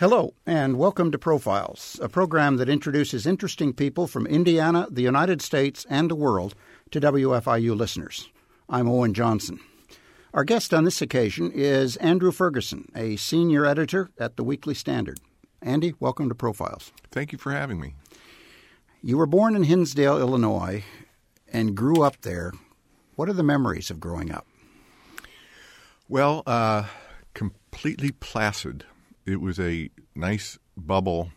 Hello, and welcome to Profiles, a program that introduces interesting people from Indiana, the United States, and the world to WFIU listeners. I'm Owen Johnson. Our guest on this occasion is Andrew Ferguson, a senior editor at the Weekly Standard. Andy, welcome to Profiles. Thank you for having me. You were born in Hinsdale, Illinois, and grew up there. What are the memories of growing up? Well, uh, completely placid. It was a nice bubble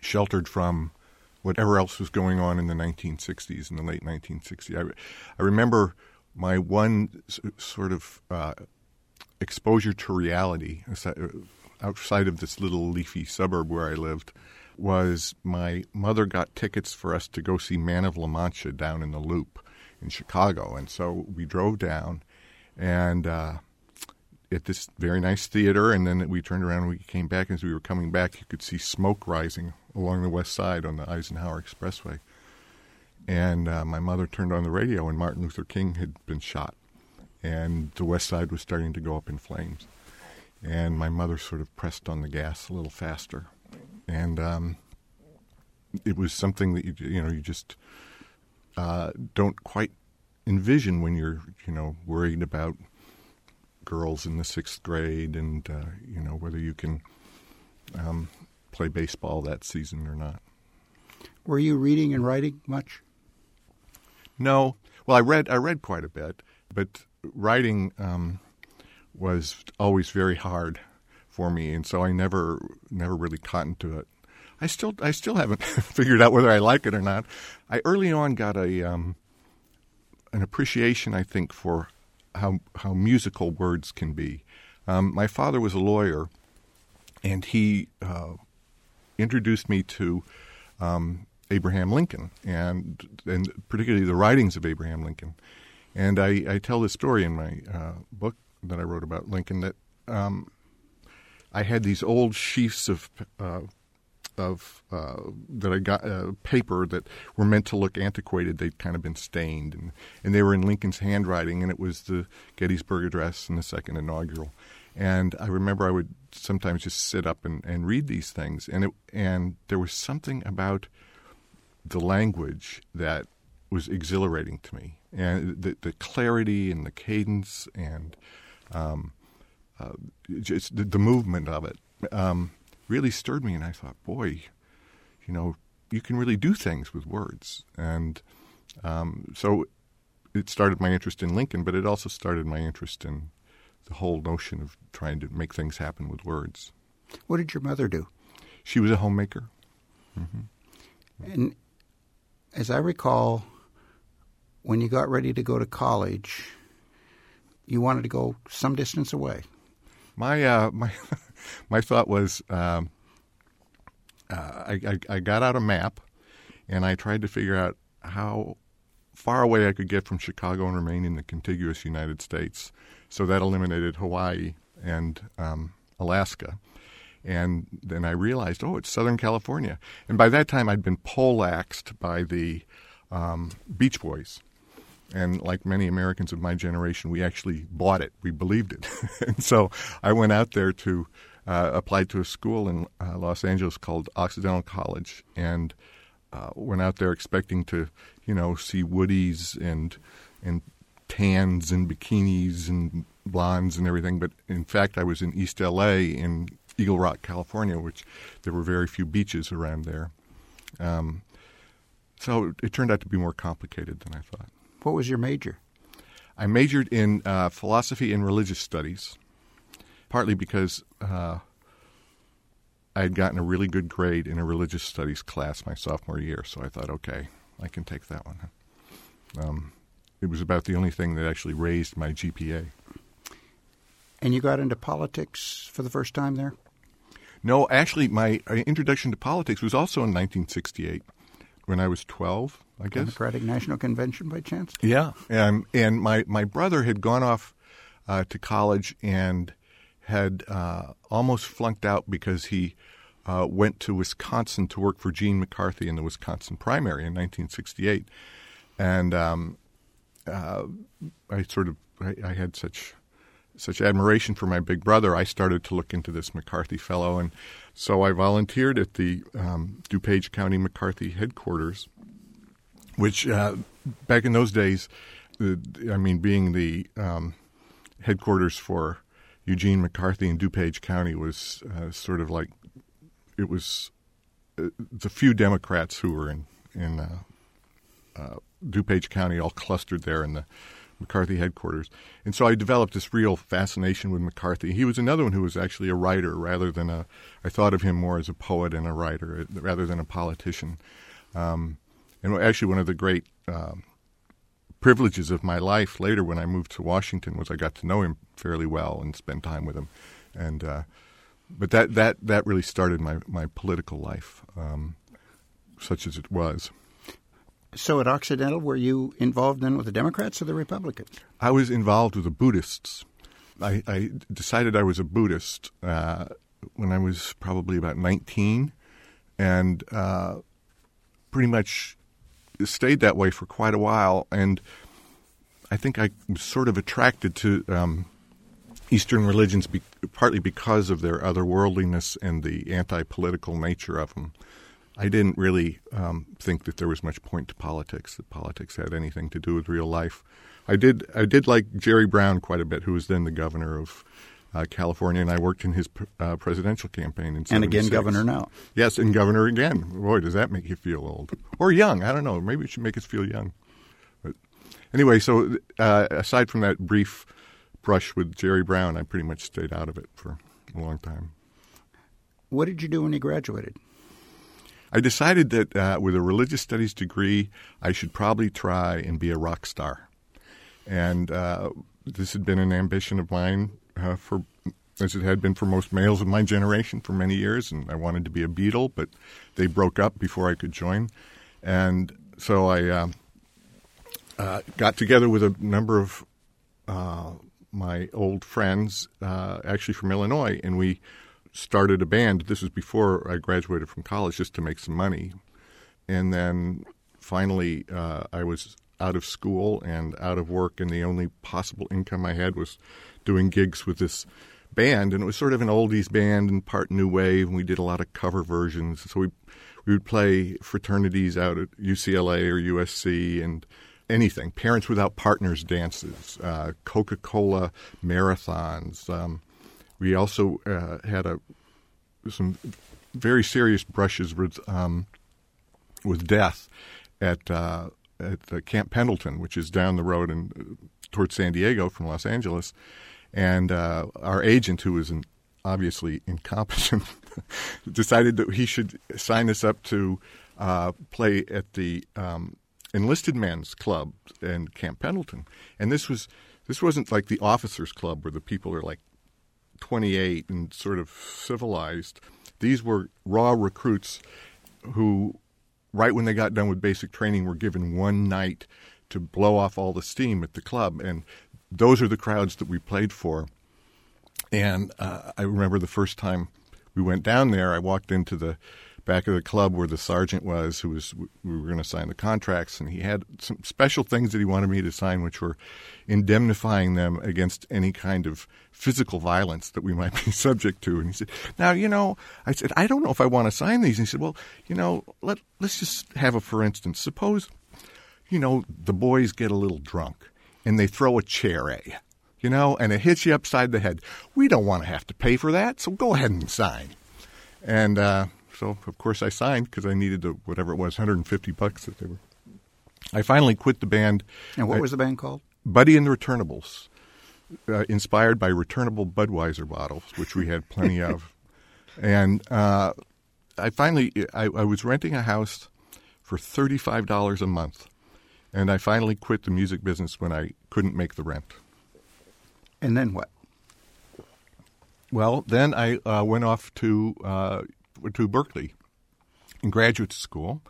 sheltered from whatever else was going on in the 1960s, in the late 1960s. I, I remember my one s- sort of uh, exposure to reality outside of this little leafy suburb where I lived was my mother got tickets for us to go see Man of La Mancha down in the Loop in Chicago. And so we drove down and uh, at this very nice theater. And then we turned around and we came back. and As we were coming back, you could see smoke rising along the west side on the Eisenhower Expressway. And uh, my mother turned on the radio, and Martin Luther King had been shot. And the west side was starting to go up in flames. And my mother sort of pressed on the gas a little faster and um, it was something that you you know you just uh, don't quite envision when you're you know worried about girls in the sixth grade and uh, you know whether you can um, play baseball that season or not. Were you reading and writing much? No. Well, I read I read quite a bit, but writing um, was always very hard for me, and so I never never really caught into it. I still I still haven't figured out whether I like it or not. I early on got a um, an appreciation, I think, for how how musical words can be. Um, my father was a lawyer, and he uh, introduced me to um, Abraham Lincoln, and and particularly the writings of Abraham Lincoln. And I, I tell this story in my uh, book that I wrote about Lincoln that um, I had these old sheafs of uh, of uh, that I got uh, paper that were meant to look antiquated. They'd kind of been stained, and and they were in Lincoln's handwriting, and it was the Gettysburg Address and the second inaugural. And I remember I would sometimes just sit up and, and read these things, and it and there was something about the language that was exhilarating to me, and the the clarity and the cadence and um, uh, just the, the, movement of it um, really stirred me, and I thought, boy, you know, you can really do things with words, and um, so it started my interest in Lincoln, but it also started my interest in the whole notion of trying to make things happen with words. What did your mother do? She was a homemaker. Mm-hmm. And as I recall, when you got ready to go to college, you wanted to go some distance away my uh, my my thought was um, uh, I, I, I got out a map and I tried to figure out how far away I could get from Chicago and remain in the contiguous United States. So that eliminated Hawaii and um, Alaska. And then I realized, oh, it's Southern California. And by that time, I'd been poleaxed by the um, Beach Boys and like many Americans of my generation, we actually bought it. We believed it. and so I went out there to uh, apply to a school in uh, Los Angeles called Occidental College, and uh, went out there expecting to, you know, see woodies and and tans and bikinis and blondes and everything. But in fact, I was in East L.A. in Eagle Rock, California, which there were very few beaches around there. Um, so it turned out to be more complicated than I thought. What was your major? I majored in uh, philosophy and religious studies, partly because uh, I had gotten a really good grade in a religious studies class my sophomore year. So I thought, okay, I can take that one. Um, it was about the only thing that actually raised my GPA. And you got into politics for the first time there? No, actually, my uh, introduction to politics was also in 1968 when I was 12, I guess. Democratic National Convention by chance? Yeah. And, and my, my brother had gone off uh, to college and had uh, almost flunked out because he uh, went to Wisconsin to work for Gene McCarthy in the Wisconsin primary in 1968. And um, uh, I sort of I, I, had such such admiration for my big brother, I started to look into this McCarthy Fellow, and so I volunteered at the um, DuPage County McCarthy headquarters, which uh, back in those days, I mean, being the um, headquarters for Eugene McCarthy in DuPage County was uh, sort of like it was uh, the few Democrats who were in in uh, uh, DuPage County all clustered there in the McCarthy headquarters. And so I developed this real fascination with McCarthy. He was another one who was actually a writer rather than a, I thought of him more as a poet and a writer rather than a politician. Um, and actually, one of the great um, privileges of my life later when I moved to Washington was I got to know him fairly well and spend time with him. And, uh, but that, that, that really started my, my political life, um, such as it was. So at Occidental, were you involved then with the Democrats or the Republicans? I was involved with the Buddhists. I, I decided I was a Buddhist uh, when I was probably about 19 and uh, pretty much stayed that way for quite a while. And I think I was sort of attracted to um, Eastern religions be- partly because of their otherworldliness and the anti political nature of them. I didn't really um, think that there was much point to politics, that politics had anything to do with real life. I did I did like Jerry Brown quite a bit, who was then the governor of California, and I worked in his uh, presidential campaign in And again, governor now. Yes, and governor again. Boy, does that make you feel old or young? I don't know. Maybe it should make us feel young. But anyway, so uh, aside from that brief brush with Jerry Brown, I pretty much stayed out of it for a long time. What did you do when you graduated? I decided that uh, with a religious studies degree, I should probably try and be a rock star. And uh, this had been an ambition of mine uh, for, as it had been for most males of my generation for many years. And I wanted to be a Beatle, but they broke up before I could join. And so I uh, uh, got together with a number of uh, my old friends, actually from Illinois, and we started a band. This was before I graduated from college, just to make some money. And then finally, uh, I was out of school and out of work, and the only possible income I had was doing gigs with this band. And it was sort of an oldies band and part new wave, and we did a lot of cover versions. So we we would play fraternities out at UCLA or USC and anything. Parents Without Partners dances, uh, Coca Cola marathons. Um, we also uh, had a some very serious brushes with um, with death at uh, at Camp Pendleton, which is down the road and uh, towards San Diego from Los Angeles. And uh, our agent, who was obviously incompetent, decided that he should sign us up to uh, play at the um, enlisted men's club in Camp Pendleton. And this was this wasn't like the officers' club where the people are like 28 and sort of civilized. These were raw recruits who, right when they got done with basic training, were given one night to blow off all the steam at the club. And those are the crowds that we played for. And uh, I remember the first time we went down there, I walked into the back of the club where the sergeant was, who was we were going to sign the contracts, and he had some special things that he wanted me to sign, which were indemnifying them against any kind of physical violence that we might be subject to. And he said, "Now, you know," I said, "I don't know if I want to sign these." And he said, "Well, you know, let let's just have a for instance. Suppose, you know, the boys get a little drunk and they throw a chair at you." You know, and it hits you upside the head. We don't want to have to pay for that, so go ahead and sign. And uh, so of course I signed because I needed the whatever it was, 150 bucks that they were. I finally quit the band. And what I, was the band called? Buddy and the Returnables, uh, inspired by returnable Budweiser bottles, which we had plenty of. And uh, I finally, I, I was renting a house for thirty-five dollars a month, and I finally quit the music business when I couldn't make the rent. And then what? Well, then I uh, went off to uh, to Berkeley in graduate school,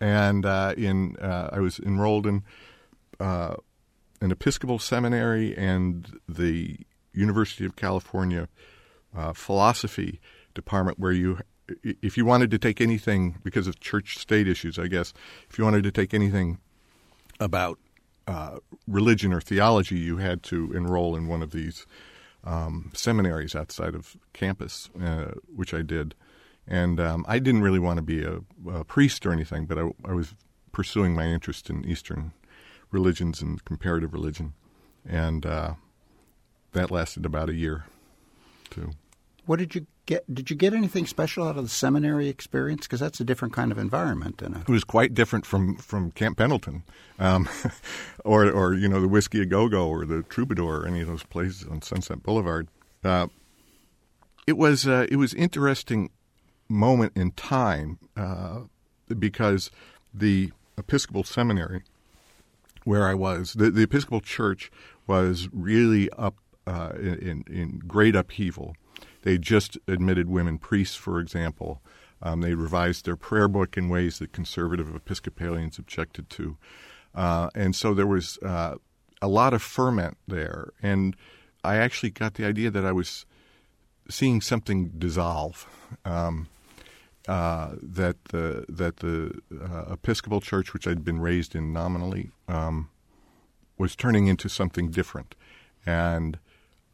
and uh, in uh, I was enrolled in uh, an Episcopal seminary and the University of California uh, philosophy department, where you, if you wanted to take anything because of church-state issues, I guess, if you wanted to take anything about uh, religion or theology, you had to enroll in one of these um, seminaries outside of campus, uh, which I did. And um, I didn't really want to be a, a priest or anything, but I, I, was pursuing my interest in Eastern religions and comparative religion. And uh, that lasted about a year, too. What did you get? Did you get anything special out of the seminary experience? Because that's a different kind of environment. And it was quite different from, from Camp Pendleton, um, or or you know the Whiskey a Go Go or the Troubadour or any of those places on Sunset Boulevard. Uh, it was uh, it was interesting moment in time uh, because the Episcopal Seminary, where I was, the, the Episcopal Church was really up uh, in, in great upheaval. They just admitted women priests, for example. Um, they revised their prayer book in ways that conservative Episcopalians objected to. Uh, and so there was uh, a lot of ferment there. And I actually got the idea that I was seeing something dissolve. Um, uh, that the that the uh, Episcopal Church, which I'd been raised in nominally, um, was turning into something different, and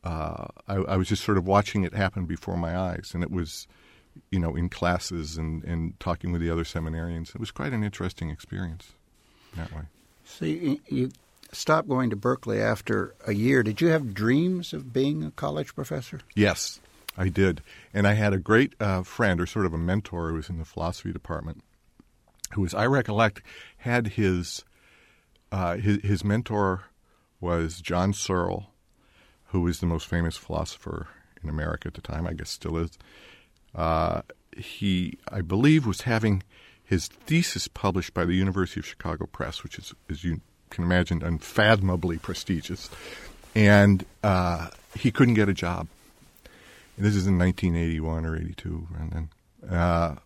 uh, I, I, was just sort of watching it happen before my eyes, and it was, you know, in classes and, and talking with the other seminarians. It was quite an interesting experience that way. So you, you stopped going to Berkeley after a year. Did you have dreams of being a college professor? Yes, I did. And I had a great uh, friend, or sort of a mentor, who was in the philosophy department, who was, I recollect, had his uh, his, his mentor was John Searle, who was the most famous philosopher in America at the time, I guess still is. Uh, he, I believe, was having his thesis published by the University of Chicago Press, which is, as you can imagine, unfathomably prestigious. And uh, he couldn't get a job this is in 1981 or 82, and then, uh,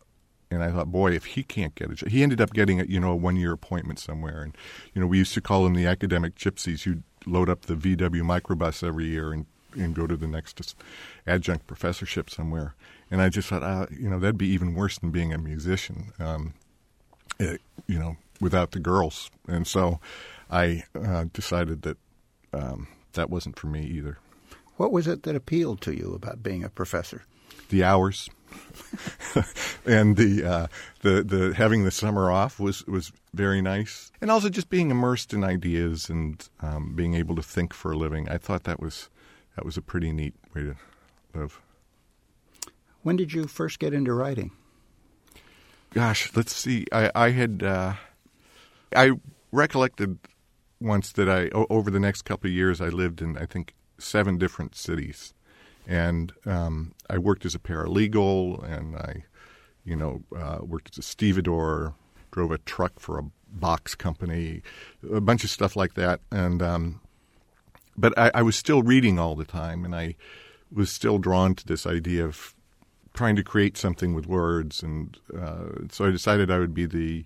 and I thought, boy, if he can't get a job, he ended up getting a you know a one year appointment somewhere, and you know we used to call them the academic gypsies. You'd load up the VW microbus every year and and go to the next adjunct professorship somewhere. And I just thought, uh, you know, that'd be even worse than being a musician, um, it, eh, you know, without the girls. And so I uh, decided that um, that wasn't for me either. What was it that appealed to you about being a professor? The hours. and the uh, the the having the summer off was was very nice, and also just being immersed in ideas and um, being able to think for a living. I thought that was that was a pretty neat way to live. When did you first get into writing? Gosh, let's see. I I had uh, I recollected once that I over the next couple of years I lived in I think seven different cities, and um, I worked as a paralegal, and I, you know, uh, worked as a stevedore, drove a truck for a box company, a bunch of stuff like that, and um, but I, I was still reading all the time, and I was still drawn to this idea of trying to create something with words, and uh, so I decided I would be the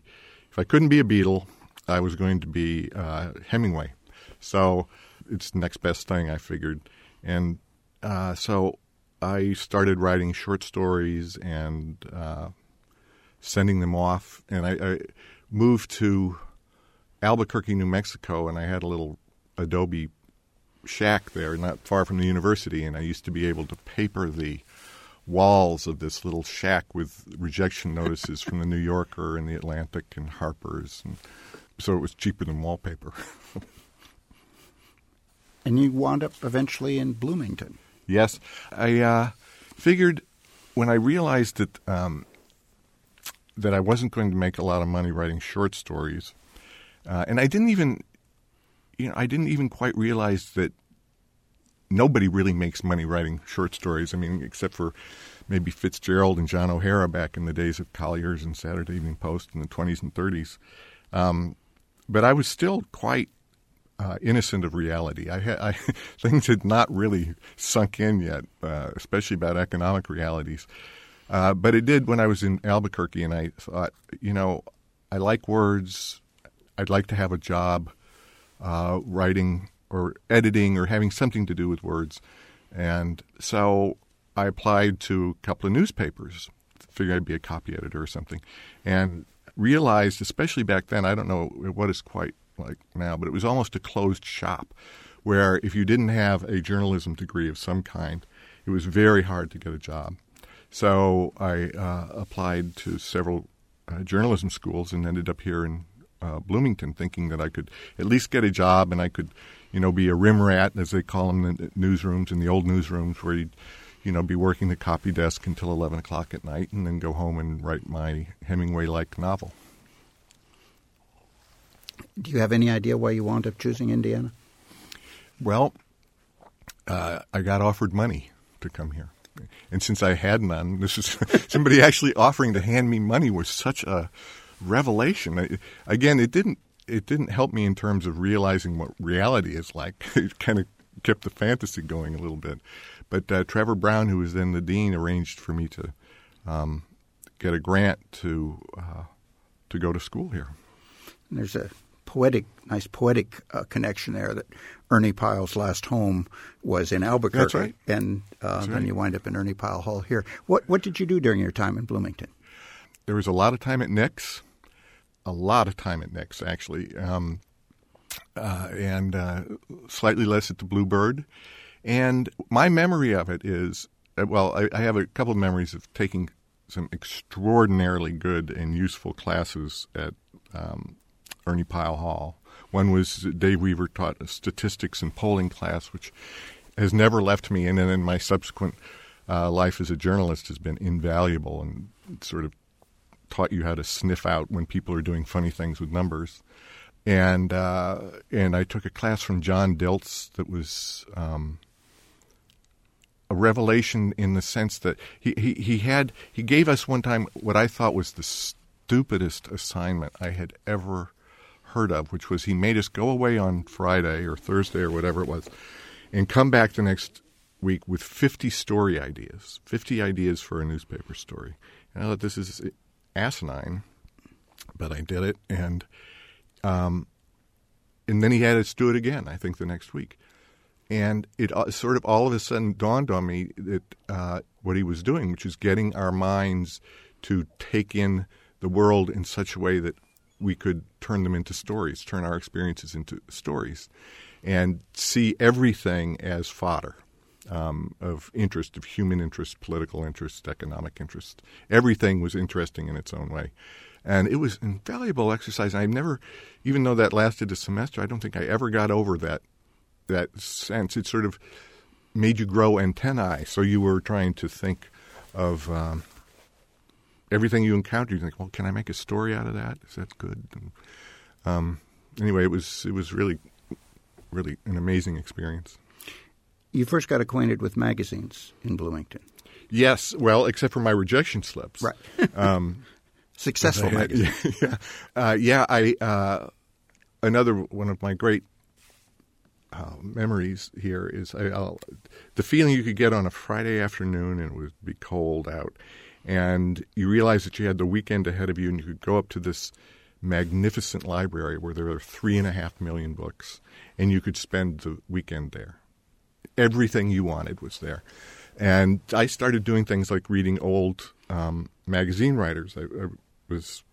if I couldn't be a Beatle, I was going to be uh, Hemingway. So it's the next best thing, I figured. And uh, so I started writing short stories and uh, sending them off. And I, I, moved to Albuquerque, New Mexico, and I had a little Adobe shack there, not far from the university. And I used to be able to paper the walls of this little shack with rejection notices from the New Yorker and the Atlantic and Harper's. And so it was cheaper than wallpaper. And you wound up eventually in Bloomington. Yes. I uh, figured when I realized that um, that I wasn't going to make a lot of money writing short stories, uh, and I didn't even, you know, I didn't even quite realize that nobody really makes money writing short stories. I mean, except for maybe Fitzgerald and John O'Hara back in the days of Collier's and Saturday Evening Post in the 20s and 30s. Um, but I was still quite uh, innocent of reality. I, I, things had not really sunk in yet, uh, especially about economic realities. Uh, but it did when I was in Albuquerque, and I thought, you know, I like words. I'd like to have a job uh, writing or editing or having something to do with words. And so I applied to a couple of newspapers, figured I'd be a copy editor or something, and realized, especially back then, I don't know what is quite like now, but it was almost a closed shop where if you didn't have a journalism degree of some kind, it was very hard to get a job. So I uh, applied to several uh, journalism schools and ended up here in uh, Bloomington, thinking that I could at least get a job and I could, you know, be a rim rat, as they call them in the newsrooms, in the old newsrooms, where you'd, you know, be working the copy desk until 11 o'clock at night and then go home and write my Hemingway-like novel. Do you have any idea why you wound up choosing Indiana? Well, uh, I got offered money to come here. And since I had none, this is somebody actually offering to hand me money was such a revelation. I, again, it didn't it didn't help me in terms of realizing what reality is like. It kind of kept the fantasy going a little bit. But uh, Trevor Brown, who was then the dean, arranged for me to um, get a grant to uh, to go to school here. There's a poetic, nice poetic uh, connection there that Ernie Pyle's last home was in Albuquerque. That's right. And uh, That's then right. you wind up in Ernie Pyle Hall here. What what did you do during your time in Bloomington? There was a lot of time at Nick's, a lot of time at Nick's actually, um, uh, and uh, slightly less at the Bluebird. And my memory of it is, uh, well, I, I have a couple of memories of taking some extraordinarily good and useful classes at um, Ernie Pyle Hall. One was Dave Weaver taught a statistics and polling class, which has never left me, and then in my subsequent uh, life as a journalist has been invaluable and sort of taught you how to sniff out when people are doing funny things with numbers. And uh, and I took a class from Jon Dilts that was um, a revelation in the sense that he, he, he had he gave us one time what I thought was the stupidest assignment I had ever heard of, which was he made us go away on Friday or Thursday or whatever it was, and come back the next week with 50 story ideas, 50 ideas for a newspaper story. And I thought this is asinine, but I did it, and um, and then he had us do it again. I think the next week, and it uh, sort of all of a sudden dawned on me that uh, what he was doing, which is getting our minds to take in the world in such a way that we could turn them into stories, turn our experiences into stories, and see everything as fodder um, of interest, of human interest, political interest, economic interest. Everything was interesting in its own way. And it was an invaluable exercise. I've never, even though that lasted a semester, I don't think I ever got over that that sense. It sort of made you grow antennae. So you were trying to think of um, everything you encounter, You think, well, can I make a story out of that? Is that good? And, um, anyway, it was it was really really an amazing experience. You first got acquainted with magazines in Bloomington. Yes, well, except for my rejection slips. Right. Um, Successful had- magazines. yeah, uh, yeah. I uh, another one of my great uh, memories here is I, the feeling you could get on a Friday afternoon and it would be cold out, and you realize that you had the weekend ahead of you, and you could go up to this magnificent library where there are three and a half million books, and you could spend the weekend there. Everything you wanted was there. And I started doing things like reading old um, magazine writers. I, I was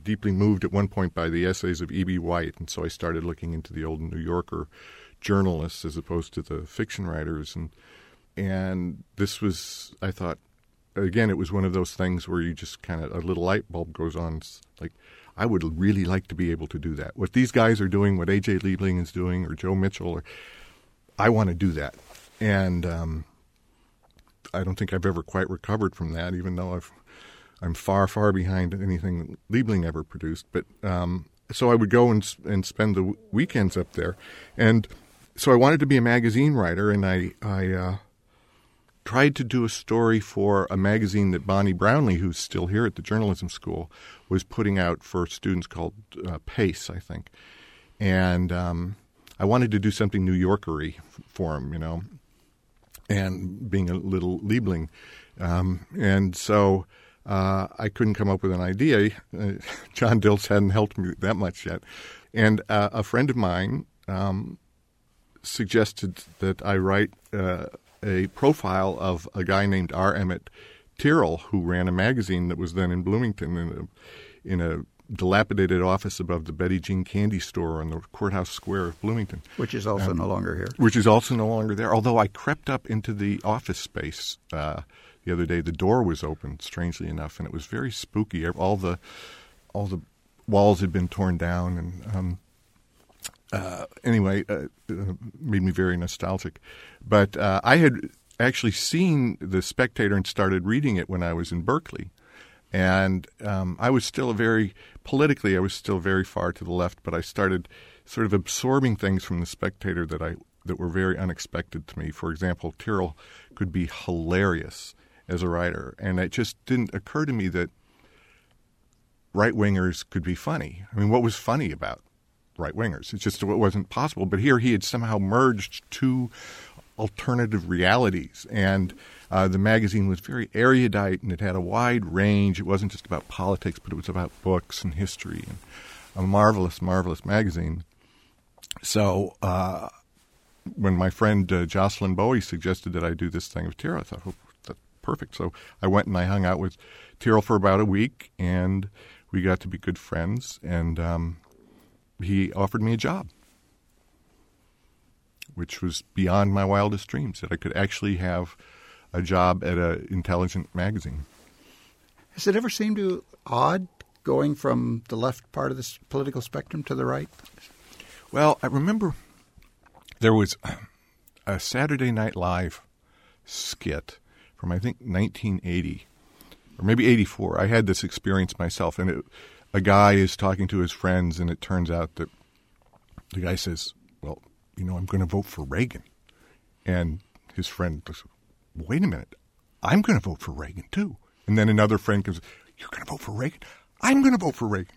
deeply moved at one point by the essays of E.B. White, and so I started looking into the old New Yorker journalists as opposed to the fiction writers, and and this was I thought again it was one of those things where you just kind of a little light bulb goes on. It's like I would really like to be able to do that. What these guys are doing, what A.J. Liebling is doing, or Joe Mitchell, or I want to do that, and um, I don't think I've ever quite recovered from that, even though I've I'm far, far behind anything Liebling ever produced. But um, so I would go and and spend the weekends up there, and so I wanted to be a magazine writer, and I I uh, tried to do a story for a magazine that Bonnie Brownlee, who's still here at the journalism school, was putting out for students called uh, Pace, I think, and um, I wanted to do something New Yorkery for him, you know, and being a little Liebling, um, and so. Uh, I couldn't come up with an idea. Uh, Jon Dilts hadn't helped me that much yet. And uh, a friend of mine um, suggested that I write uh, a profile of a guy named R. Emmett Tyrrell, who ran a magazine that was then in Bloomington in a, in a dilapidated office above the Betty Jean candy store on the courthouse square of Bloomington, which is also um, no longer here. Which is also no longer there. Although I crept up into the office space uh, the other day, the door was open, strangely enough, and it was very spooky. All the all the walls had been torn down, and um, uh, anyway, uh, uh made me very nostalgic. But uh, I had actually seen the Spectator and started reading it when I was in Berkeley. And um, I was still a very politically, I was still very far to the left, but I started sort of absorbing things from the Spectator that I that were very unexpected to me. For example, Tyrrell could be hilarious as a writer, and it just didn't occur to me that right wingers could be funny. I mean, what was funny about right wingers? It just it wasn't possible. But here he had somehow merged two alternative realities. And uh, the magazine was very erudite and it had a wide range. It wasn't just about politics, but it was about books and history and a marvelous, marvelous magazine. So uh, when my friend uh, Jocelyn Bowie suggested that I do this thing with Tyrrell, I thought, oh, that's perfect. So I went and I hung out with Tyrrell for about a week and we got to be good friends. And um, he offered me a job which was beyond my wildest dreams that I could actually have a job at an intelligent magazine. Has it ever seemed to odd going from the left part of the political spectrum to the right? Well, I remember there was a Saturday Night Live skit from I think 1980 or maybe 84. I had this experience myself, and it, a guy is talking to his friends, and it turns out that the guy says, "Well, you know, I'm going to vote for Reagan. And his friend goes, wait a minute, I'm going to vote for Reagan too. And then another friend comes, you're going to vote for Reagan? I'm going to vote for Reagan.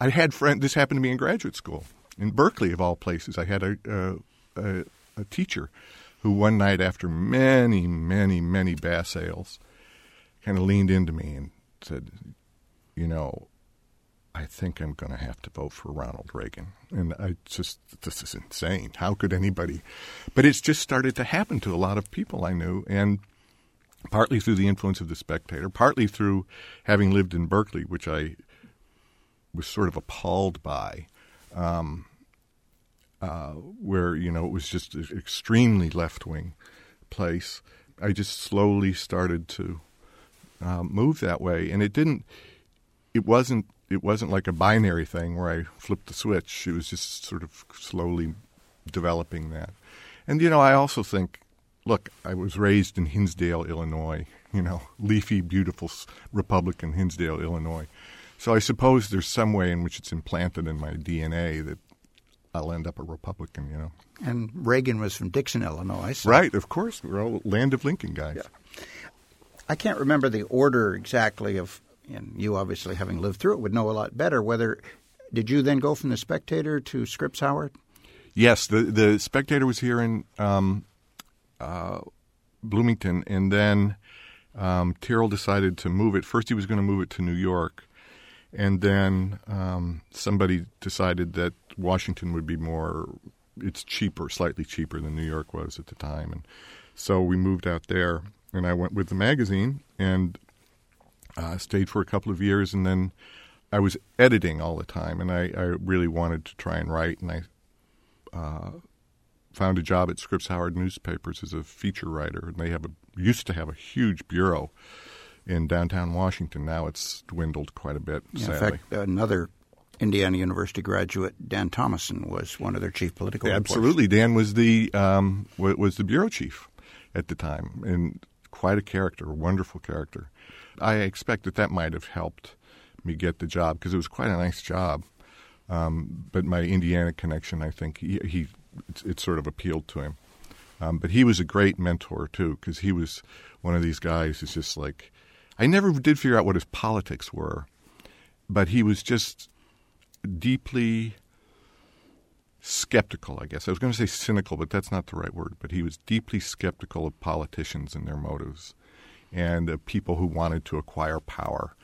I had friend. This happened to me in graduate school in Berkeley, of all places. I had a, a, a, a teacher who one night after many, many, many bass ales kind of leaned into me and said, you know, I think I'm going to have to vote for Ronald Reagan. And I just, this is insane. How could anybody? But it's just started to happen to a lot of people I knew. And partly through the influence of The Spectator, partly through having lived in Berkeley, which I was sort of appalled by, um, uh, where, you know, it was just an extremely left wing place. I just slowly started to uh, move that way. And it didn't, it wasn't it wasn't like a binary thing where I flipped the switch. It was just sort of slowly developing that. And you know, I also think, look, I was raised in Hinsdale, Illinois. You know, leafy, beautiful Republican Hinsdale, Illinois. So I suppose there's some way in which it's implanted in my DNA that I'll end up a Republican. You know. And Reagan was from Dixon, Illinois. So. Right, of course. We're all land of Lincoln guys. Yeah. I can't remember the order exactly of and you obviously having lived through it would know a lot better. Whether did you then go from the Spectator to Scripps Howard? Yes, the the Spectator was here in um, uh, Bloomington, and then um, Tyrrell decided to move it. First, he was going to move it to New York, and then um, somebody decided that Washington would be more. It's cheaper, slightly cheaper than New York was at the time, and so we moved out there. And I went with the magazine, and uh, stayed for a couple of years, and then I was editing all the time, and I, I really wanted to try and write, and I uh, found a job at Scripps Howard Newspapers as a feature writer, and they have a used to have a huge bureau in downtown Washington. Now it's dwindled quite a bit. Yeah, in fact, another Indiana University graduate, Dan Thomasson, was one of their chief political. Yeah, absolutely, Dan was the um, was the bureau chief at the time, and quite a character, a wonderful character. I expect that that might have helped me get the job because it was quite a nice job. Um, but my Indiana connection, I think he, he it, it, sort of appealed to him. Um, but he was a great mentor too because he was one of these guys who's just like I never did figure out what his politics were, but he was just deeply skeptical, I guess. I was going to say cynical, but that's not the right word. But he was deeply skeptical of politicians and their motives and uh, people who wanted to acquire power.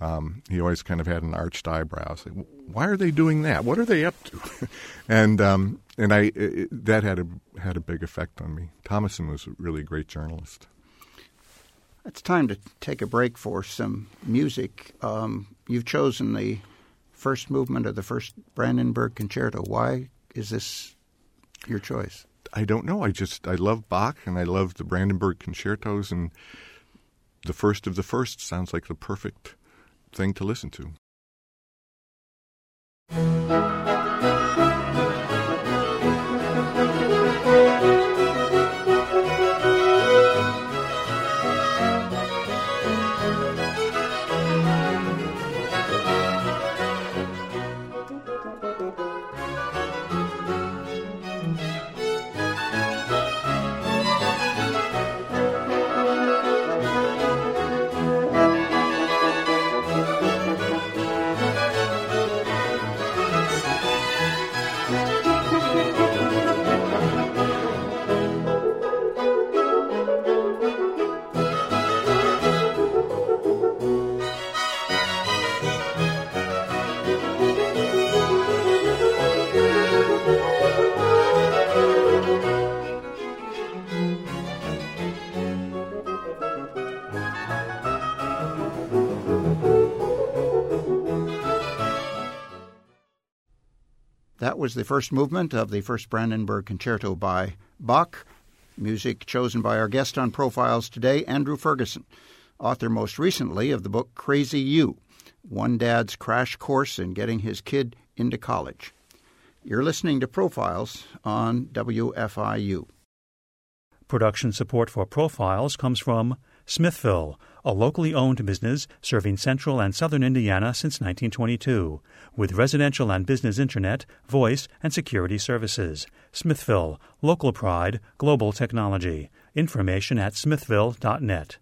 Um, he always kind of had an arched eyebrow. Say, Why are they doing that? What are they up to? and um, and I it, that had a had a big effect on me. Thomasson was a really great journalist. It's time to take a break for some music. Um, you've chosen the first movement of the first Brandenburg Concerto. Why is this your choice? I don't know. I just I love Bach and I love the Brandenburg concertos and the first of the first sounds like the perfect thing to listen to. That was the first movement of the first Brandenburg Concerto by Bach, music chosen by our guest on Profiles today, Andrew Ferguson, author most recently of the book Crazy U One Dad's Crash Course in Getting His Kid into College. You're listening to Profiles on WFIU. Production support for Profiles comes from Smithville, a locally owned business serving central and southern Indiana since 1922, with residential and business internet, voice, and security services. Smithville, local pride, global technology. Information at smithville.net.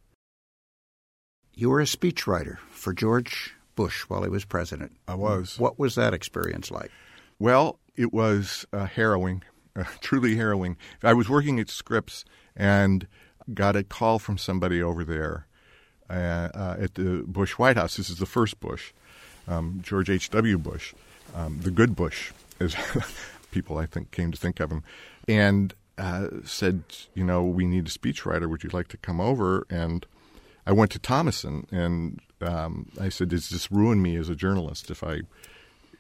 You were a speechwriter for George Bush while he was president. I was. What was that experience like? Well, it was uh, harrowing, uh, truly harrowing. I was working at Scripps and got a call from somebody over there uh, uh, at the Bush White House. This is the first Bush, um, George H.W. Bush, um, the good Bush, as people I think came to think of him, and uh, said, you know, we need a speechwriter. Would you like to come over? And I went to Thomasson and um, I said, does this ruin me as a journalist if I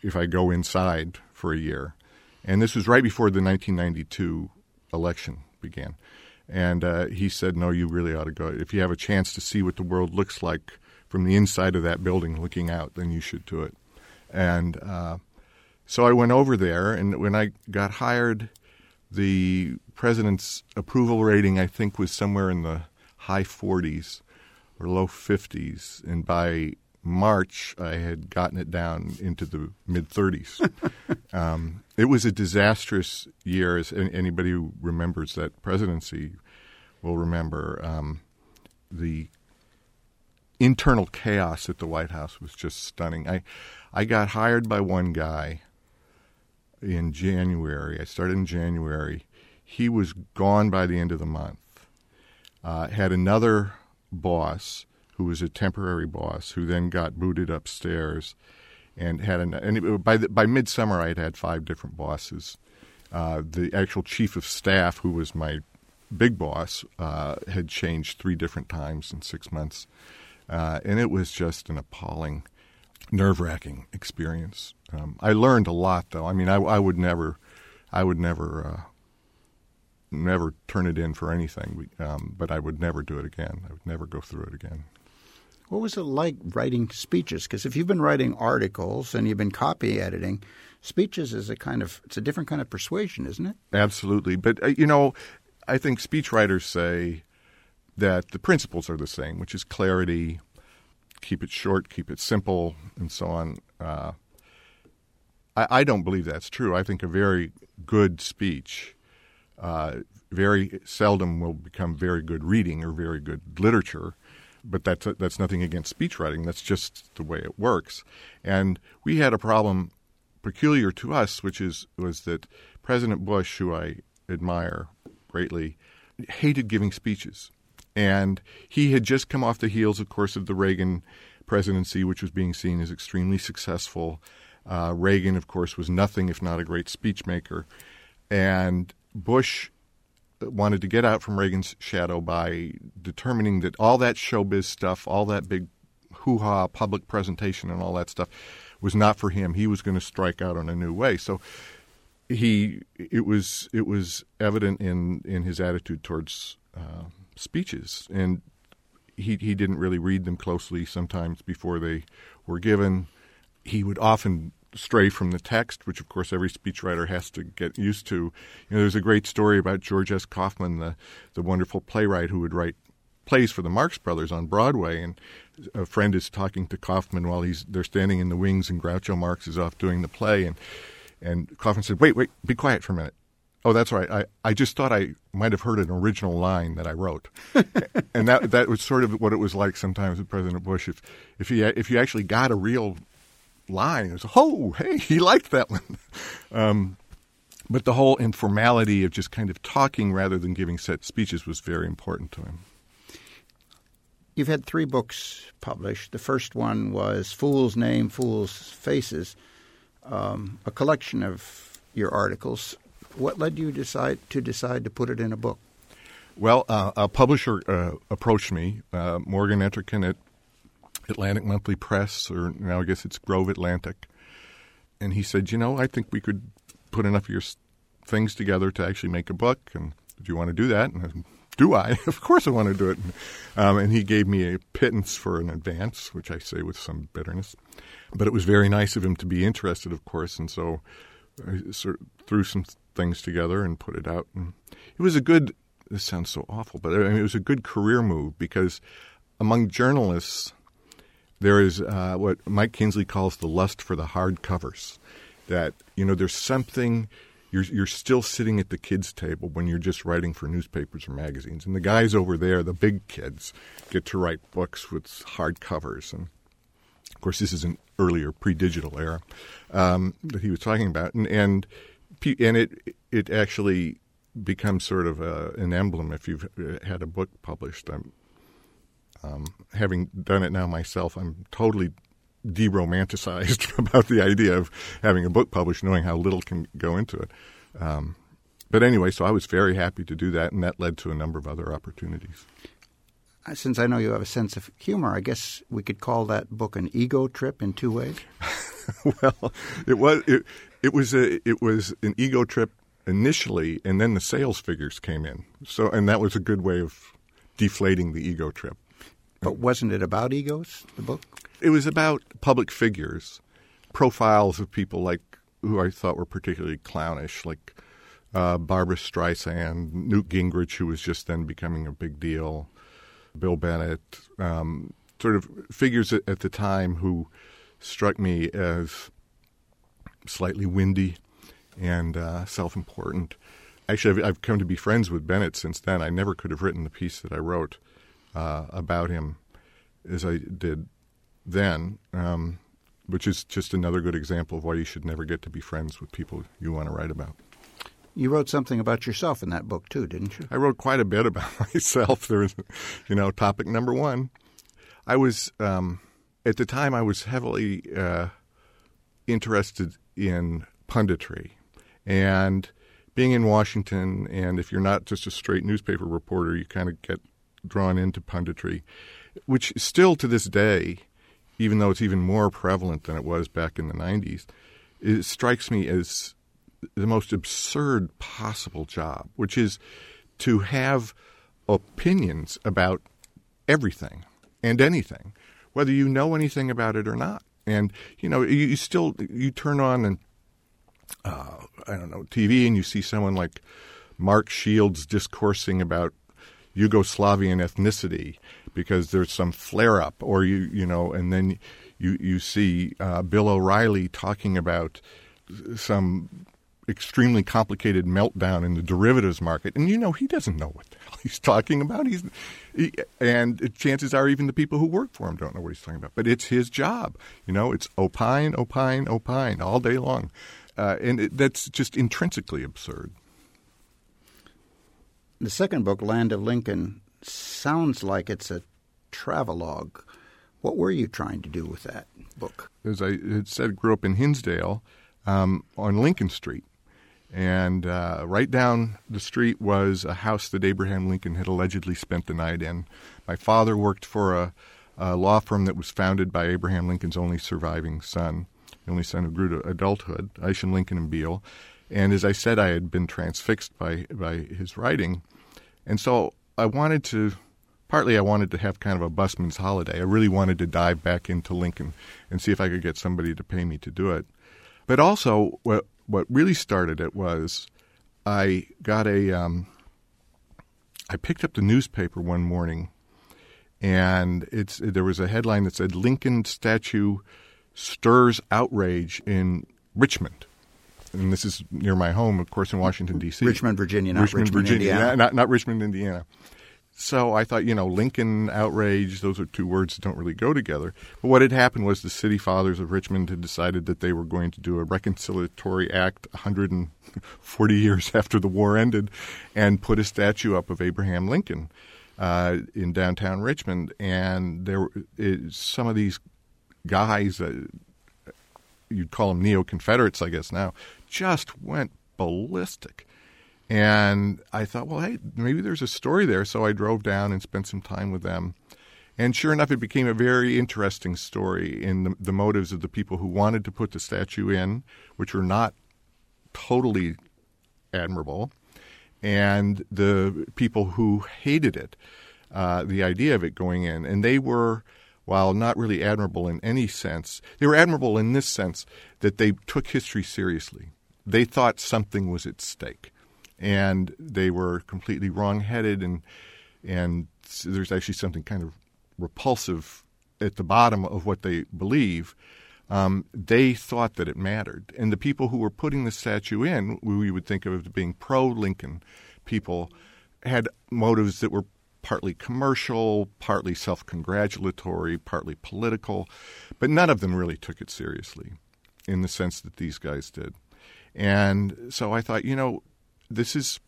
if I go inside for a year? And this was right before the 1992 election began. And uh, he said, No, you really ought to go. If you have a chance to see what the world looks like from the inside of that building looking out, then you should do it. And uh, so I went over there, and when I got hired, the president's approval rating, I think, was somewhere in the high 40s or low 50s. And by March, I had gotten it down into the mid 30s. um, it was a disastrous year, as anybody who remembers that presidency will remember. Um, the internal chaos at the White House was just stunning. I, I got hired by one guy in January. I started in January. He was gone by the end of the month. Uh, had another boss who was a temporary boss, who then got booted upstairs, and had an and it, by the, by midsummer I had had five different bosses. Uh, the actual chief of staff, who was my big boss, uh, had changed three different times in six months, uh, and it was just an appalling, nerve-wracking experience. Um, I learned a lot, though. I mean, I, I would never, I would never uh, never turn it in for anything, um, but I would never do it again. I would never go through it again. What was it like writing speeches? Because if you've been writing articles and you've been copy editing, speeches is a kind of it's a different kind of persuasion, isn't it? Absolutely, but uh, you know, I think speechwriters say that the principles are the same, which is clarity, keep it short, keep it simple, and so on. Uh, I, I, don't believe that's true. I think a very good speech uh, very seldom will become very good reading or very good literature but that's that's nothing against speech writing. That's just the way it works. And we had a problem peculiar to us, which is was that President Bush, who I admire greatly, hated giving speeches, and he had just come off the heels, of course, of the Reagan presidency, which was being seen as extremely successful. Uh, Reagan, of course, was nothing if not a great speechmaker, and Bush wanted to get out from Reagan's shadow by determining that all that showbiz stuff, all that big hoo ha public presentation and all that stuff was not for him. He was going to strike out on a new way. So he it was it was evident in in his attitude towards uh, speeches and he he didn't really read them closely sometimes before they were given. He would often stray from the text, which of course every speechwriter has to get used to. You know, there's a great story about George S. Kaufman, the the wonderful playwright who would write plays for the Marx Brothers on Broadway, and a friend is talking to Kaufman while he's they're standing in the wings, and Groucho Marx is off doing the play, and and Kaufman said, "Wait, wait, be quiet for a minute." Oh, that's right. I, I just thought I might have heard an original line that I wrote, and that that was sort of what it was like sometimes with President Bush. If if he if you actually got a real line, it was oh hey he liked that one, um, but the whole informality of just kind of talking rather than giving set speeches was very important to him. You've had three books published. The first one was Fool's Name, Fool's Faces, um, a collection of your articles what led you decide to decide to put it in a book? Well, uh, a publisher uh, approached me, uh, Morgan Entrekin at Atlantic Monthly Press, or now I guess it's Grove Atlantic, and he said, "You know, I think we could put enough of your things together to actually make a book, and do you want to do that?" And I said, do I? of course I want to do it. Um, and he gave me a pittance for an advance, which I say with some bitterness. But it was very nice of him to be interested, of course, and so I sort of threw some things together and put it out. And it was a good. This sounds so awful, but I mean, it was a good career move because among journalists there is uh, what Mike Kinsley calls the lust for the hard covers. That you know, there's something you're you're still sitting at the kids' table when you're just writing for newspapers or magazines, and the guys over there, the big kids, get to write books with hard covers. And of course, this is an earlier pre-digital era um, that he was talking about, and and and it it actually becomes sort of a, an emblem if you've uh, had a book published. Um, having done it now myself. I'm totally deromanticized about the idea of having a book published, knowing how little can go into it. Um, but anyway, so I was very happy to do that, and that led to a number of other opportunities. Uh, since I know you have a sense of humor, I guess we could call that book an ego trip in two ways. well, it was it, it was a it was an ego trip initially, and then the sales figures came in. So, and that was a good way of deflating the ego trip. But wasn't it about egos? The book? It was about public figures, profiles of people like who I thought were particularly clownish, like uh, Barbra Streisand, Newt Gingrich, who was just then becoming a big deal, Bill Bennett, um, sort of figures at, at the time who struck me as slightly windy and uh, self important. Actually, I've, I've, come to be friends with Bennett since then. I never could have written the piece that I wrote uh, about him as I did then, um, which is just another good example of why you should never get to be friends with people you want to write about. You wrote something about yourself in that book too, didn't you? I wrote quite a bit about myself. There was, you know, topic number one. I was um, at the time I was heavily uh, interested in punditry and being in Washington, and if you're not just a straight newspaper reporter, you kind of get drawn into punditry, which still to this day, even though it's even more prevalent than it was back in the 90s, it strikes me as the most absurd possible job, which is to have opinions about everything and anything whether you know anything about it or not. And you know, you, you still you turn on and uh, I don't know TV and you see someone like Mark Shields discoursing about Yugoslavian ethnicity because there's some flare up, or you you know, and then you you see uh, Bill O'Reilly talking about some extremely complicated meltdown in the derivatives market, and you know he doesn't know what the hell he's talking about. He's he, and chances are even the people who work for him don't know what he's talking about. But it's his job, you know. It's opine, opine, opine all day long, uh, and it, that's just intrinsically absurd. The second book, Land of Lincoln, sounds like it's a travelogue. What were you trying to do with that book? As I said, grew up in Hinsdale um, on Lincoln Street and uh, right down the street was a house that Abraham Lincoln had allegedly spent the night in. My father worked for a, a law firm that was founded by Abraham Lincoln's only surviving son, the only son who grew to adulthood, Isham Lincoln and Beale. And as I said, I had been transfixed by by his writing, and so I wanted to. Partly, I wanted to have kind of a busman's holiday. I really wanted to dive back into Lincoln and see if I could get somebody to pay me to do it. But also, what what really started it was I got a um, I picked up the newspaper one morning, and it's there was a headline that said Lincoln statue stirs outrage in Richmond. And this is near my home, of course, in Washington D.C. Richmond, Virginia, not Richmond, Richmond Virginia, Indiana. Not, not Richmond, Indiana. So I thought, you know, Lincoln outrage, those are two words that don't really go together. But what had happened was the city fathers of Richmond had decided that they were going to do a reconciliatory act 140 years after the war ended and put a statue up of Abraham Lincoln uh, in downtown Richmond. And there were some of these guys, uh, you'd call them neo Confederates, I guess now, just went ballistic and I thought, well, hey, maybe there's a story there. So I drove down and spent some time with them. And sure enough, it became a very interesting story in the, the motives of the people who wanted to put the statue in, which were not totally admirable, and the people who hated it, uh, the idea of it going in. And they were, while not really admirable in any sense, they were admirable in this sense that they took history seriously. They thought something was at stake and they were completely wrong-headed, and and there's actually something kind of repulsive at the bottom of what they believe. Um, they thought that it mattered, and the people who were putting the statue in, we would think of as being pro-Lincoln people, had motives that were partly commercial, partly self-congratulatory, partly political, but none of them really took it seriously, in the sense that these guys did. And so I thought, you know, this is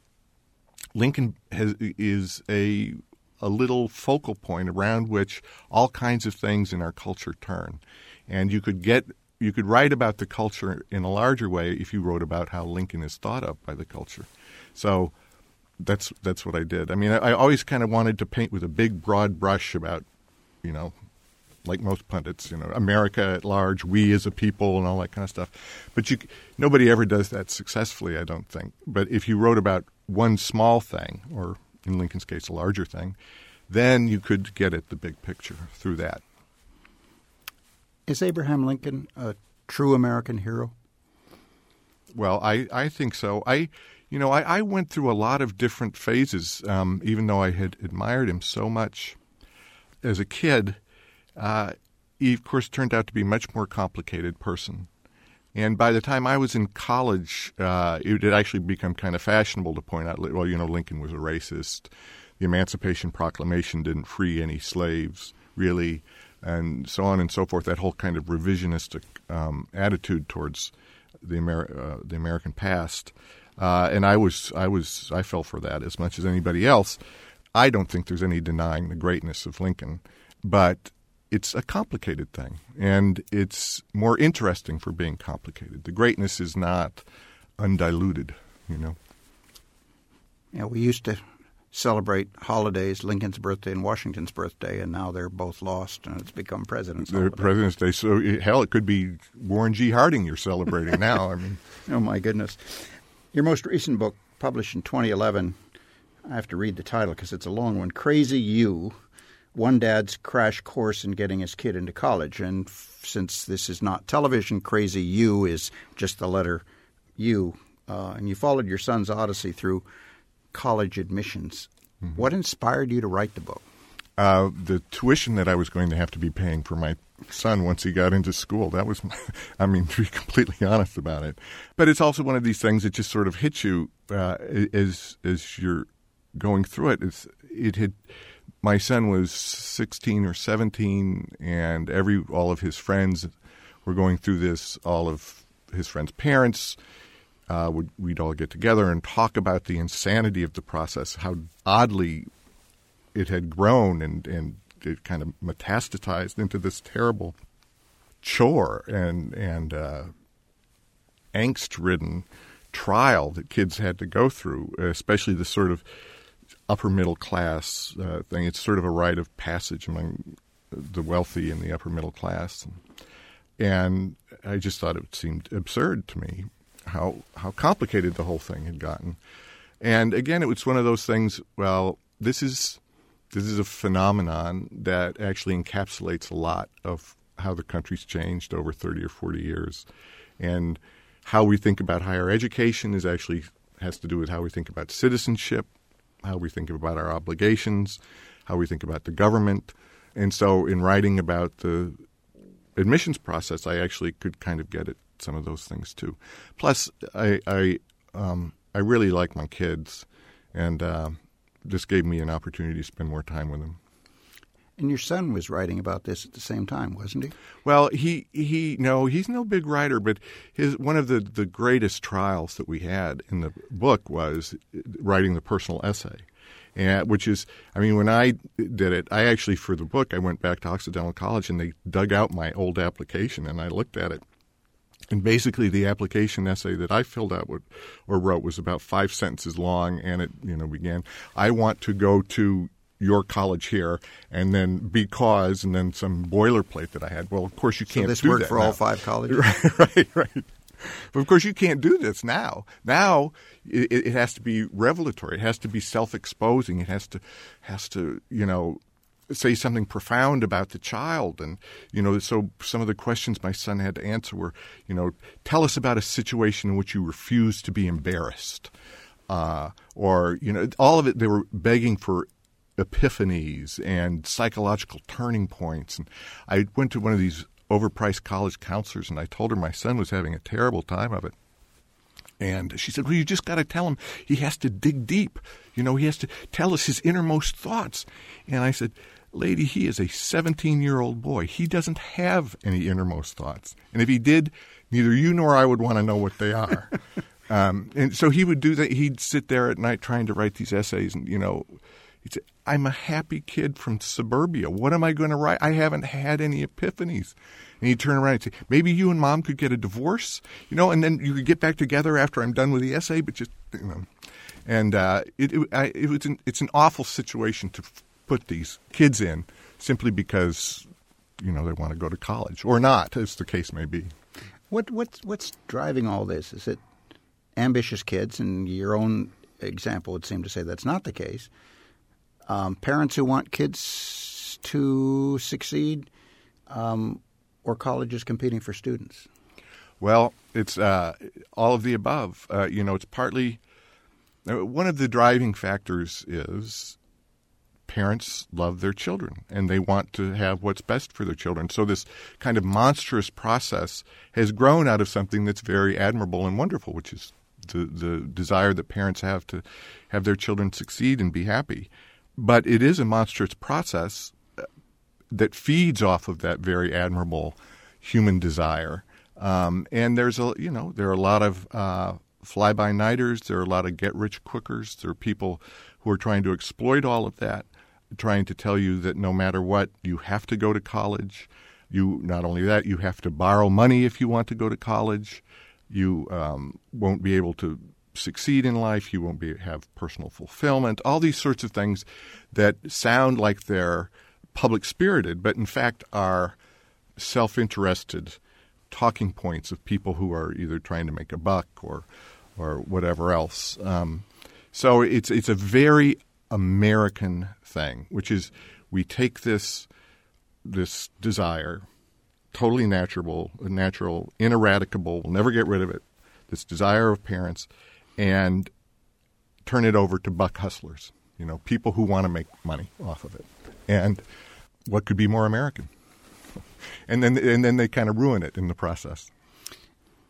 Lincoln has, is a a little focal point around which all kinds of things in our culture turn, and you could get you could write about the culture in a larger way if you wrote about how Lincoln is thought of by the culture. So that's that's what I did. I mean, I, I always kind of wanted to paint with a big broad brush about, you know, like most pundits, you know, America at large, we as a people, and all that kind of stuff. But you, nobody ever does that successfully, I don't think. But if you wrote about one small thing, or in Lincoln's case, a larger thing, then you could get at the big picture through that. Is Abraham Lincoln a true American hero? Well, I, I think so. I, you know, I, I went through a lot of different phases, um, even though I had admired him so much as a kid uh, he, of course, turned out to be a much more complicated person. And by the time I was in college, uh, it had actually become kind of fashionable to point out, well, you know, Lincoln was a racist. The Emancipation Proclamation didn't free any slaves, really, and so on and so forth. That whole kind of revisionistic um, attitude towards the, Amer- uh, the American past. Uh, and I was, I was, I fell for that as much as anybody else. I don't think there's any denying the greatness of Lincoln, but it's a complicated thing, and it's more interesting for being complicated. The greatness is not undiluted, you know. Yeah, we used to celebrate holidays, Lincoln's birthday and Washington's birthday, and now they're both lost, and it's become President's They're President's Day. So eh, hell, it could be Warren G. Harding you're celebrating now. I mean, oh my goodness! Your most recent book, published in 2011, I have to read the title because it's a long one. Crazy U: one dad's crash course in getting his kid into college. And f- since this is not television, Crazy U is just the letter U. Uh, and you followed your son's odyssey through college admissions. Mm-hmm. What inspired you to write the book? Uh, the tuition that I was going to have to be paying for my son once he got into school. That was, my, I mean, to be completely honest about it. But it's also one of these things that just sort of hits you uh, as as you're going through it. It's it had my son was 16 or 17 and every all of his friends were going through this all of his friends parents uh, would we'd all get together and talk about the insanity of the process how oddly it had grown and and it kind of metastasized into this terrible chore and and uh, angst ridden trial that kids had to go through especially the sort of upper middle class uh, thing. It's sort of a rite of passage among the wealthy and the upper middle class. And, I just thought it seemed absurd to me how how complicated the whole thing had gotten. And again, it was one of those things. Well, this is this is a phenomenon that actually encapsulates a lot of how the country's changed over 30 or 40 years. And how we think about higher education is actually has to do with how we think about citizenship, how we think about our obligations, how we think about the government. And so in writing about the admissions process, I actually could kind of get at some of those things too. Plus, I I, um, I really like my kids, and uh, this gave me an opportunity to spend more time with them. And your son was writing about this at the same time, wasn't he? Well, he he no, he's no big writer, but his one of the the greatest trials that we had in the book was writing the personal essay. And, which is, I mean, when I did it, I actually, for the book, I went back to Occidental College and they dug out my old application and I looked at it. And basically, the application essay that I filled out or wrote was about five sentences long, and it, you know, began, "I want to go to your college here, and then because, and then some boilerplate that I had. Well, of course you can't. So this do worked that for now. all five colleges, right? Right. right. But of course, you can't do this now. Now it, it has to be revelatory. It has to be self-exposing. It has to has to you know say something profound about the child and you know so some of the questions my son had to answer were you know tell us about a situation in which you refused to be embarrassed uh, or you know all of it they were begging for epiphanies and psychological turning points. And I went to one of these overpriced college counselors and I told her my son was having a terrible time of it. And she said, Well, you just got to tell him he has to dig deep. You know, he has to tell us his innermost thoughts. And I said, Lady, he is a 17 year old boy. He doesn't have any innermost thoughts. And if he did, neither you nor I would want to know what they are. um, and so he would do that. He'd sit there at night trying to write these essays and, you know, He'd say, I'm a happy kid from suburbia. What am I going to write? I haven't had any epiphanies. And he'd turn around and say, maybe you and mom could get a divorce, you know, and then you could get back together after I'm done with the essay, but just, you know. And uh, it, it, I, it was an, it's an awful situation to f- put these kids in simply because, you know, they want to go to college or not, as the case may be. What, what's, what's driving all this? Is it ambitious kids? And your own example would seem to say that's not the case um, parents who want kids to succeed, um, or colleges competing for students? Well, it's uh, all of the above. Uh, you know, it's partly uh, one of the driving factors is parents love their children and they want to have what's best for their children. So this kind of monstrous process has grown out of something that's very admirable and wonderful, which is the the desire that parents have to have their children succeed and be happy. But it is a monstrous process that feeds off of that very admirable human desire. Um, and there's a you know there are a lot of uh, fly by nighters. There are a lot of get rich quickers. There are people who are trying to exploit all of that, trying to tell you that no matter what, you have to go to college. You not only that, you have to borrow money if you want to go to college. You um, won't be able to succeed in life. You won't be have personal fulfillment. All these sorts of things that sound like they're public spirited, but in fact are self interested talking points of people who are either trying to make a buck or or whatever else. Um, so it's it's a very American thing, which is we take this this desire, totally natural, natural, ineradicable, we'll never get rid of it. This desire of parents, and turn it over to buck hustlers, you know, people who want to make money off of it. And what could be more American? And then and then they kind of ruin it in the process.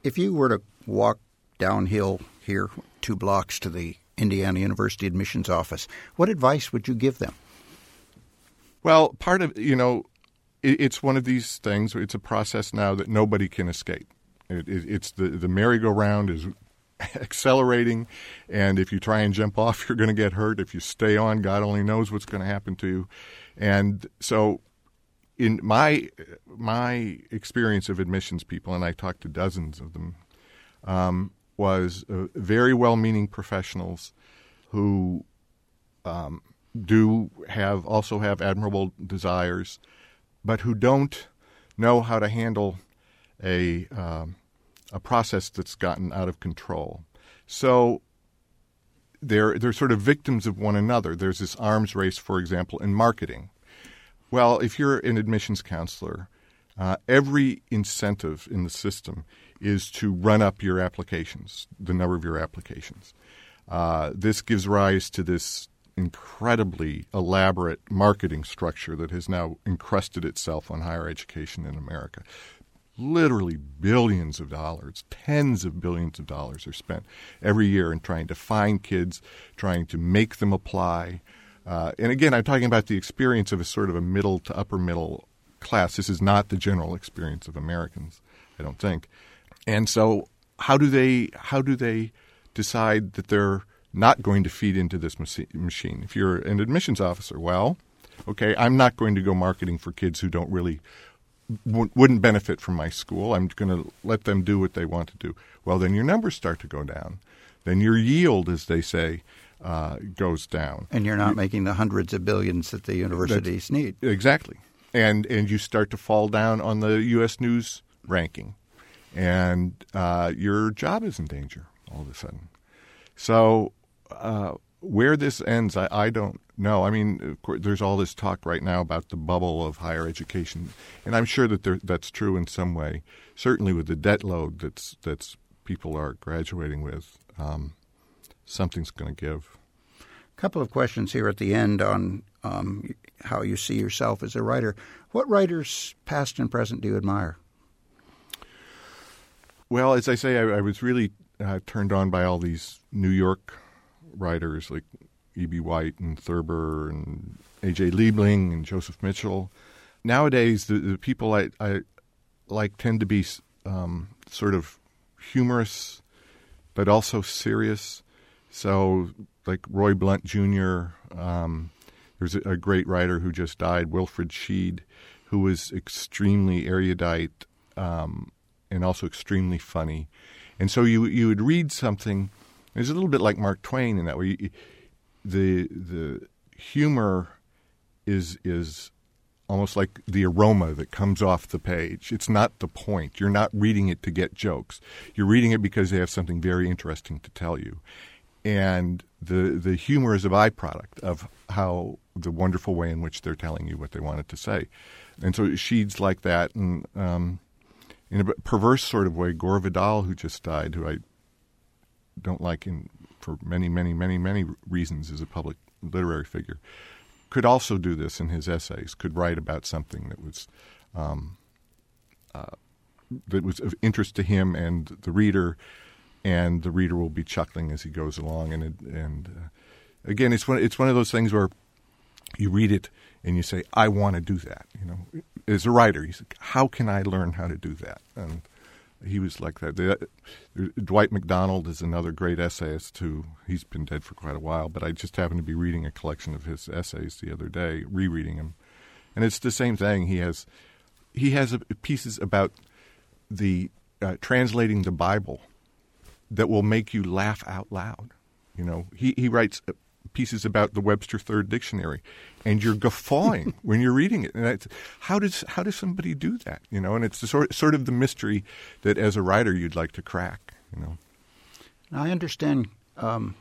If you were to walk downhill here two blocks to the Indiana University admissions office, what advice would you give them? Well, part of you know, it, it's one of these things. It's a process now that nobody can escape. It, it, it's the the merry-go-round is accelerating, and if you try and jump off, you're going to get hurt. If you stay on, God only knows what's going to happen to you. And so, in my my experience of admissions people, and I talked to dozens of them, um, was uh, very well-meaning professionals who um, do have also have admirable desires, but who don't know how to handle a um, a process that's gotten out of control. So they're they're sort of victims of one another. There's this arms race, for example, in marketing. Well, if you're an admissions counselor, uh, every incentive in the system is to run up your applications, the number of your applications. Uh, this gives rise to this incredibly elaborate marketing structure that has now encrusted itself on higher education in America. Literally billions of dollars, tens of billions of dollars are spent every year in trying to find kids, trying to make them apply. Uh, and again, I'm talking about the experience of a sort of a middle to upper middle class. This is not the general experience of Americans, I don't think. And so, how do they how do they decide that they're not going to feed into this machine. If you're an admissions officer, well, okay, I'm not going to go marketing for kids who don't really w- wouldn't benefit from my school. I'm going to let them do what they want to do. Well, then your numbers start to go down. Then your yield, as they say, uh, goes down. And you're not you, making the hundreds of billions that the universities need. Exactly. And and you start to fall down on the U.S. News ranking, and uh, your job is in danger all of a sudden. So uh, where this ends, I, I, don't know. I mean, course, there's all this talk right now about the bubble of higher education, and I'm sure that there, that's true in some way. Certainly, with the debt load that's that's people are graduating with, um, something's going to give. A couple of questions here at the end on um, how you see yourself as a writer. What writers, past and present, do you admire? Well, as I say, I, I was really uh, turned on by all these New York writers like E.B. White and Thurber and A.J. Liebling and Joseph Mitchell. Nowadays, the, the people I, I, like tend to be um, sort of humorous, but also serious. So, like Roy Blount Jr., um, there's a, a, great writer who just died, Wilfred Sheed, who was extremely erudite um, and also extremely funny. And so you you would read something – it's a little bit like Mark Twain in that way. The the humor is is almost like the aroma that comes off the page. It's not the point. You're not reading it to get jokes. You're reading it because they have something very interesting to tell you. And the the humor is a byproduct of how the wonderful way in which they're telling you what they wanted to say. And so Sheed's like that, and um, in a perverse sort of way, Gore Vidal, who just died, who I don't like him for many, many, many, many reasons as a public literary figure, could also do this in his essays. Could write about something that was um, uh, that was of interest to him and the reader, and the reader will be chuckling as he goes along. And it, and uh, again, it's one it's one of those things where you read it and you say, "I want to do that." You know, as a writer, you say, "How can I learn how to do that?" And he was like that. The, uh, Dwight MacDonald is another great essayist who he's been dead for quite a while, but I just happened to be reading a collection of his essays the other day, rereading them, and it's the same thing. He has he has uh, pieces about the uh, translating the Bible that will make you laugh out loud. You know, he he writes uh, pieces about the Webster Third Dictionary, and you're guffawing when you're reading it. And how does how does somebody do that? You know, and it's the sort sort of the mystery that as a writer you'd like to crack. You know. Now I understand. Um,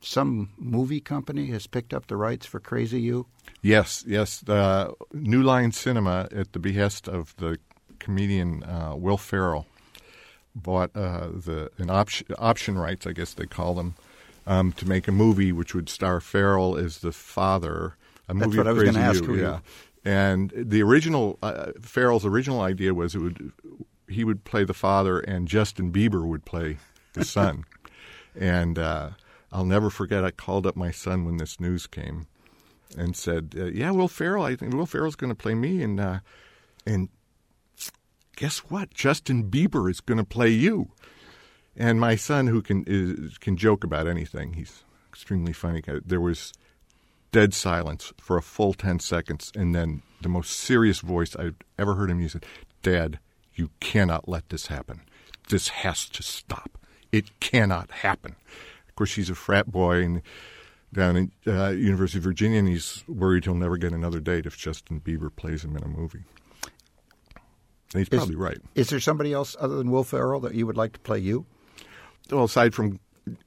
some movie company has picked up the rights for Crazy U. Yes, yes. The New Line Cinema, at the behest of the comedian uh, Will Ferrell, bought uh, the an option option rights, I guess they call them, um, to make a movie which would star Ferrell as the father. A That's movie what I was going to ask. You, yeah. And the original uh, Ferrell's original idea was it would he would play the father and Justin Bieber would play the son. and uh, I'll never forget. I called up my son when this news came and said, uh, "Yeah, Will Ferrell. I think Will Ferrell's going to play me." And uh, and guess what? Justin Bieber is going to play you. And my son, who can is, can joke about anything, he's extremely funny. There was dead silence for a full ten seconds, and then the most serious voice I've ever heard him use it. Dad, you cannot let this happen. This has to stop. It cannot happen. Of course, he's a frat boy, and down at uh, University of Virginia, and he's worried he'll never get another date if Justin Bieber plays him in a movie. And he's Is- probably right. Is there somebody else other than Will Ferrell that you would like to play you? Well, aside from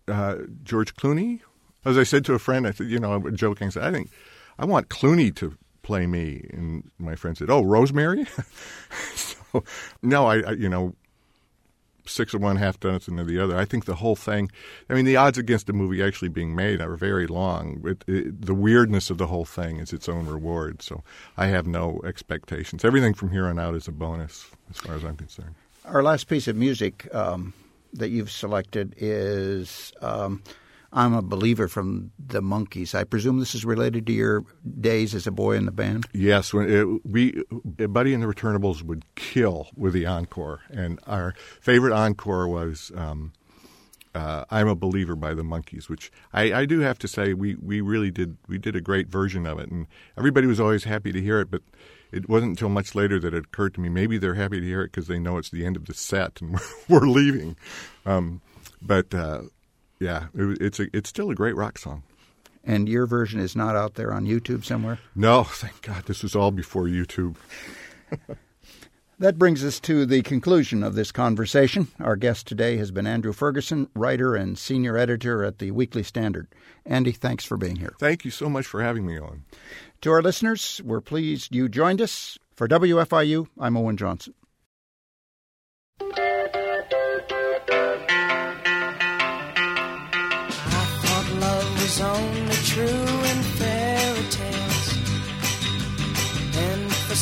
uh, George Clooney, as I said to a friend, I said, you know, I'm joking, I said, I think I want Clooney to play me, and my friend said, "Oh, Rosemary." so, no, I, I, you know, six of one, half dozen of the other. I think the whole thing. I mean, the odds against the movie actually being made are very long. It, it, the weirdness of the whole thing is its own reward. So I have no expectations. Everything from here on out is a bonus, as far as I'm concerned. Our last piece of music um, that you've selected is um, I'm a Believer from the Monkees. I presume this is related to your days as a boy in the band? Yes, when it, we Buddy and the Returnables would kill with the encore, and our favorite encore was um, uh, "I'm a Believer" by the Monkees, which I, I do have to say we, we really did we did a great version of it, and everybody was always happy to hear it. But it wasn't until much later that it occurred to me maybe they're happy to hear it because they know it's the end of the set and we're, we're leaving. Um, but uh, yeah, it, it's a, it's still a great rock song. And your version is not out there on YouTube somewhere? No, thank God, this was all before YouTube. That brings us to the conclusion of this conversation. Our guest today has been Andrew Ferguson, writer and senior editor at the Weekly Standard. Andy, thanks for being here. Thank you so much for having me on. To our listeners, we're pleased you joined us. For WFIU, I'm Owen Johnson. I thought love was only true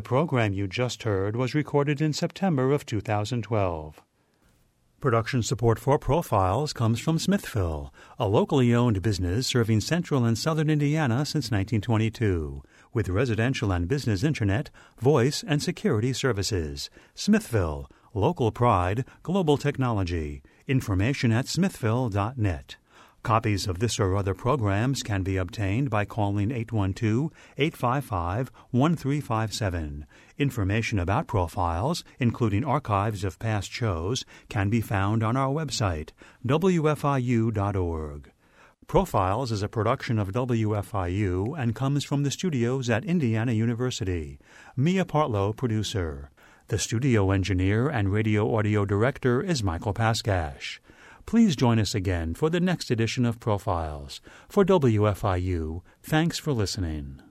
The program you just heard was recorded in September of 2012. Production support for Profiles comes from Smithville, a locally owned business serving central and southern Indiana since 1922, with residential and business internet, voice, and security services. Smithville, local pride, global technology. Information at smithville.net. Copies of this or other programs can be obtained by calling 812 855 1357. Information about profiles, including archives of past shows, can be found on our website, wfiu.org. Profiles is a production of WFIU and comes from the studios at Indiana University. Mia Partlow, producer. The studio engineer and radio audio director is Michael Paskash. Please join us again for the next edition of Profiles. For WFIU, thanks for listening.